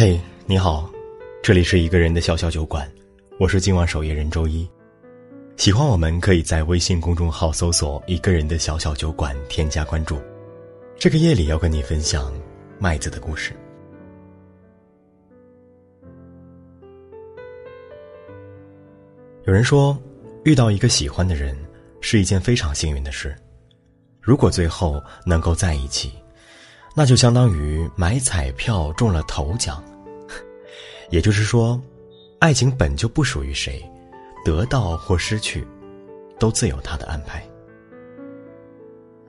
嘿，你好，这里是一个人的小小酒馆，我是今晚守夜人周一。喜欢我们可以在微信公众号搜索“一个人的小小酒馆”，添加关注。这个夜里要跟你分享麦子的故事。有人说，遇到一个喜欢的人是一件非常幸运的事。如果最后能够在一起，那就相当于买彩票中了头奖。也就是说，爱情本就不属于谁，得到或失去，都自有他的安排。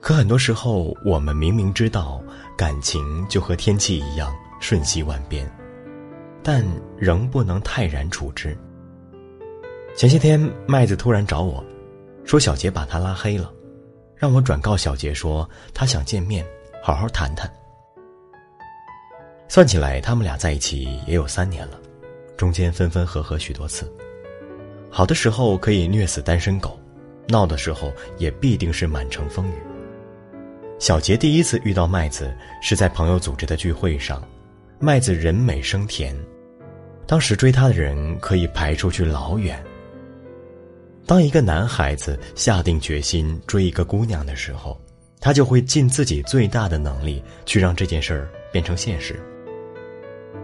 可很多时候，我们明明知道感情就和天气一样瞬息万变，但仍不能泰然处之。前些天，麦子突然找我，说小杰把他拉黑了，让我转告小杰说他想见面，好好谈谈。算起来，他们俩在一起也有三年了，中间分分合合许多次。好的时候可以虐死单身狗，闹的时候也必定是满城风雨。小杰第一次遇到麦子是在朋友组织的聚会上，麦子人美声甜，当时追她的人可以排出去老远。当一个男孩子下定决心追一个姑娘的时候，他就会尽自己最大的能力去让这件事儿变成现实。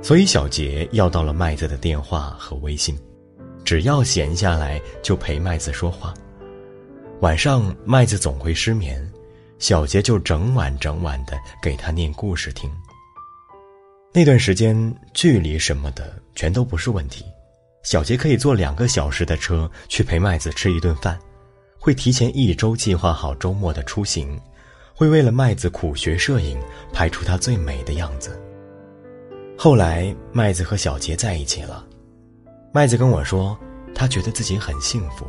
所以小杰要到了麦子的电话和微信，只要闲下来就陪麦子说话。晚上麦子总会失眠，小杰就整晚整晚的给他念故事听。那段时间距离什么的全都不是问题，小杰可以坐两个小时的车去陪麦子吃一顿饭，会提前一周计划好周末的出行，会为了麦子苦学摄影，拍出她最美的样子。后来，麦子和小杰在一起了。麦子跟我说，他觉得自己很幸福。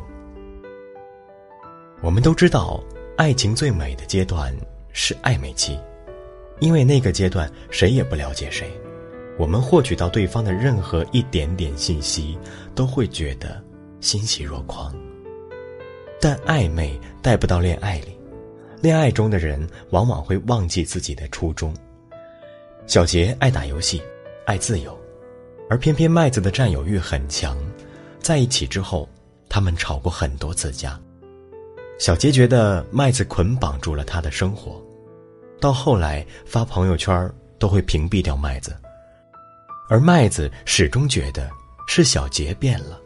我们都知道，爱情最美的阶段是暧昧期，因为那个阶段谁也不了解谁，我们获取到对方的任何一点点信息，都会觉得欣喜若狂。但暧昧带不到恋爱里，恋爱中的人往往会忘记自己的初衷。小杰爱打游戏。爱自由，而偏偏麦子的占有欲很强，在一起之后，他们吵过很多次架。小杰觉得麦子捆绑住了他的生活，到后来发朋友圈都会屏蔽掉麦子，而麦子始终觉得是小杰变了。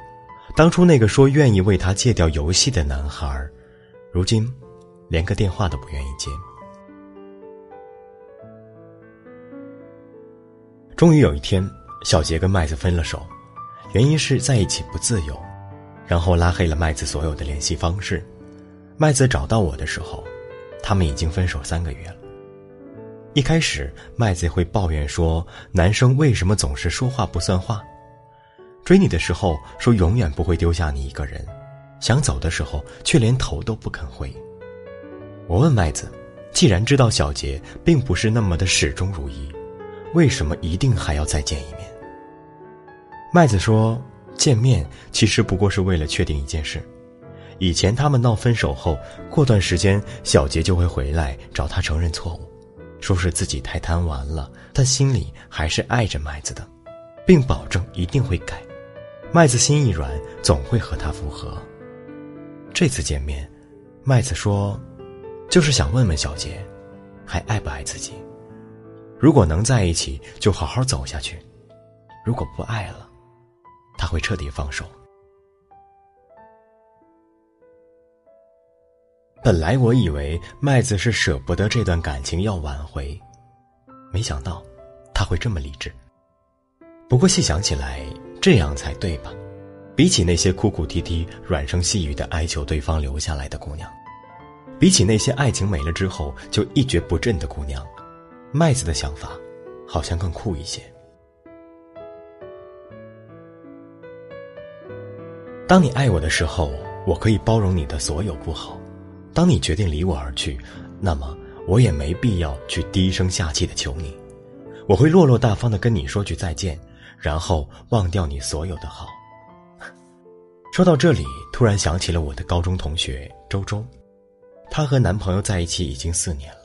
当初那个说愿意为他戒掉游戏的男孩，如今连个电话都不愿意接。终于有一天，小杰跟麦子分了手，原因是在一起不自由，然后拉黑了麦子所有的联系方式。麦子找到我的时候，他们已经分手三个月了。一开始，麦子会抱怨说：“男生为什么总是说话不算话？追你的时候说永远不会丢下你一个人，想走的时候却连头都不肯回。”我问麦子：“既然知道小杰并不是那么的始终如一。”为什么一定还要再见一面？麦子说：“见面其实不过是为了确定一件事。以前他们闹分手后，过段时间小杰就会回来找他承认错误，说是自己太贪玩了，但心里还是爱着麦子的，并保证一定会改。麦子心一软，总会和他复合。这次见面，麦子说，就是想问问小杰，还爱不爱自己。”如果能在一起，就好好走下去；如果不爱了，他会彻底放手。本来我以为麦子是舍不得这段感情要挽回，没想到他会这么理智。不过细想起来，这样才对吧？比起那些哭哭啼啼、软声细语的哀求对方留下来的姑娘，比起那些爱情没了之后就一蹶不振的姑娘。麦子的想法，好像更酷一些。当你爱我的时候，我可以包容你的所有不好；当你决定离我而去，那么我也没必要去低声下气的求你。我会落落大方的跟你说句再见，然后忘掉你所有的好。说到这里，突然想起了我的高中同学周周，她和男朋友在一起已经四年了。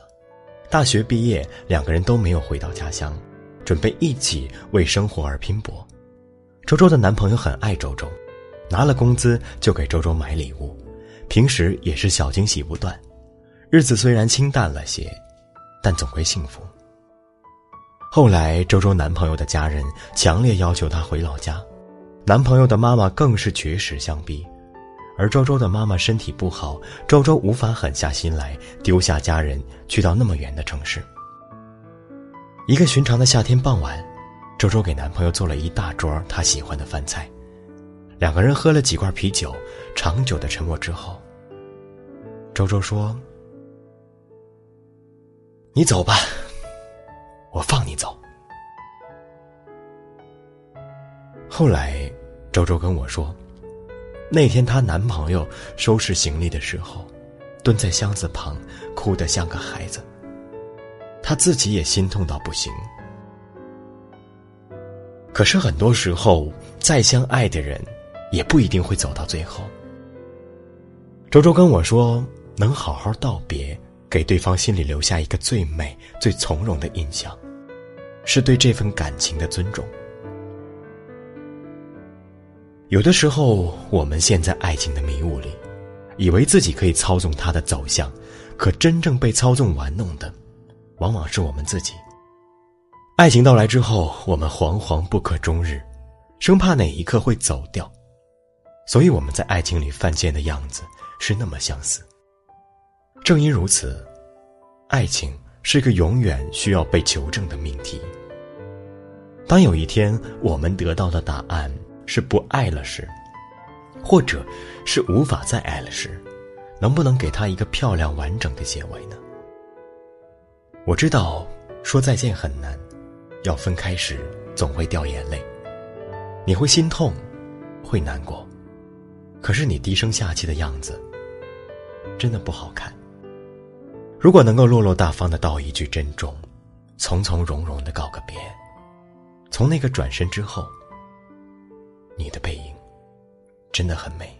大学毕业，两个人都没有回到家乡，准备一起为生活而拼搏。周周的男朋友很爱周周，拿了工资就给周周买礼物，平时也是小惊喜不断。日子虽然清淡了些，但总归幸福。后来，周周男朋友的家人强烈要求他回老家，男朋友的妈妈更是绝食相逼，而周周的妈妈身体不好，周周无法狠下心来丢下家人去到那么远的城市。一个寻常的夏天傍晚，周周给男朋友做了一大桌他喜欢的饭菜，两个人喝了几罐啤酒，长久的沉默之后，周周说：“你走吧。”我放你走。后来，周周跟我说，那天她男朋友收拾行李的时候，蹲在箱子旁，哭得像个孩子。她自己也心痛到不行。可是很多时候，再相爱的人，也不一定会走到最后。周周跟我说，能好好道别。给对方心里留下一个最美、最从容的印象，是对这份感情的尊重。有的时候，我们陷在爱情的迷雾里，以为自己可以操纵它的走向，可真正被操纵玩弄的，往往是我们自己。爱情到来之后，我们惶惶不可终日，生怕哪一刻会走掉，所以我们在爱情里犯贱的样子是那么相似。正因如此，爱情是一个永远需要被求证的命题。当有一天我们得到的答案是不爱了时，或者是无法再爱了时，能不能给他一个漂亮完整的结尾呢？我知道说再见很难，要分开时总会掉眼泪，你会心痛，会难过，可是你低声下气的样子，真的不好看。如果能够落落大方的道一句珍重，从从容容的告个别，从那个转身之后，你的背影真的很美。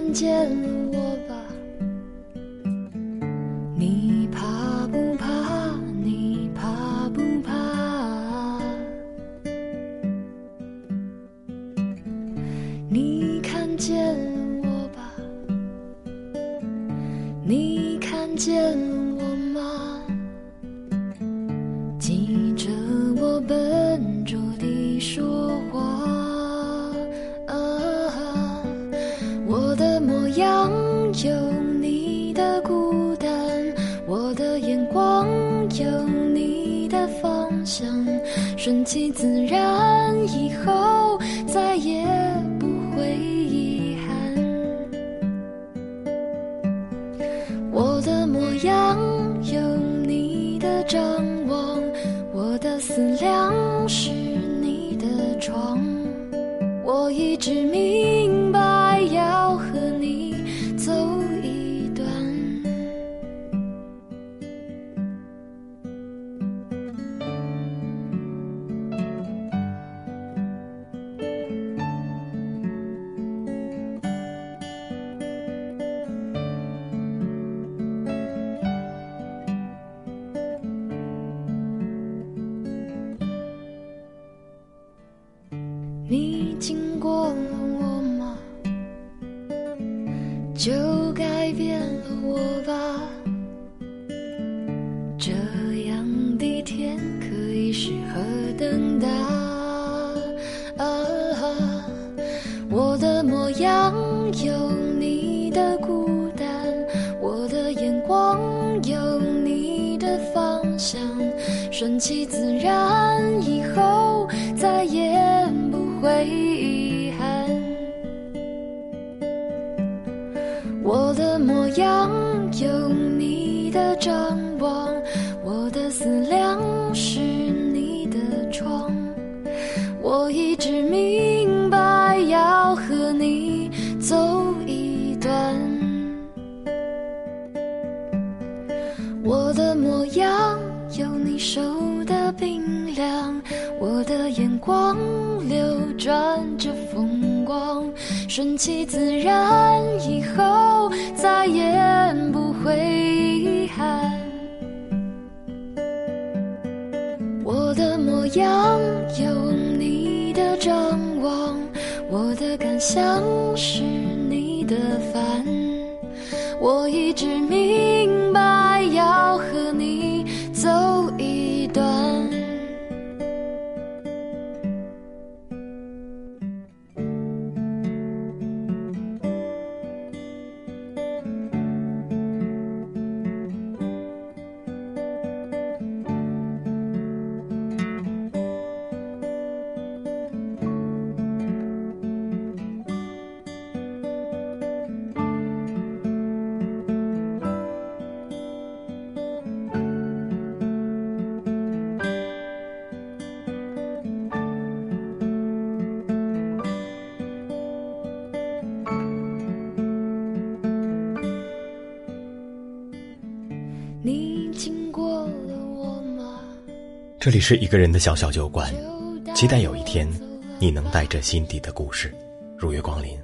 看见了我吧？你怕不怕？你怕不怕？你看见了我吧？你看见我吗？记着我笨拙地说其自然，以后顺其自然，以后再也不会遗憾。我的模样有你的张有你手的冰凉，我的眼光流转着风光，顺其自然，以后再也不会遗憾。我的模样有你的张望，我的感想是你的烦。我一直明你经过了我吗？这里是一个人的小小酒馆，期待有一天你能带着心底的故事如约光临。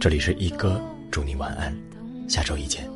这里是一哥，祝你晚安，下周一见。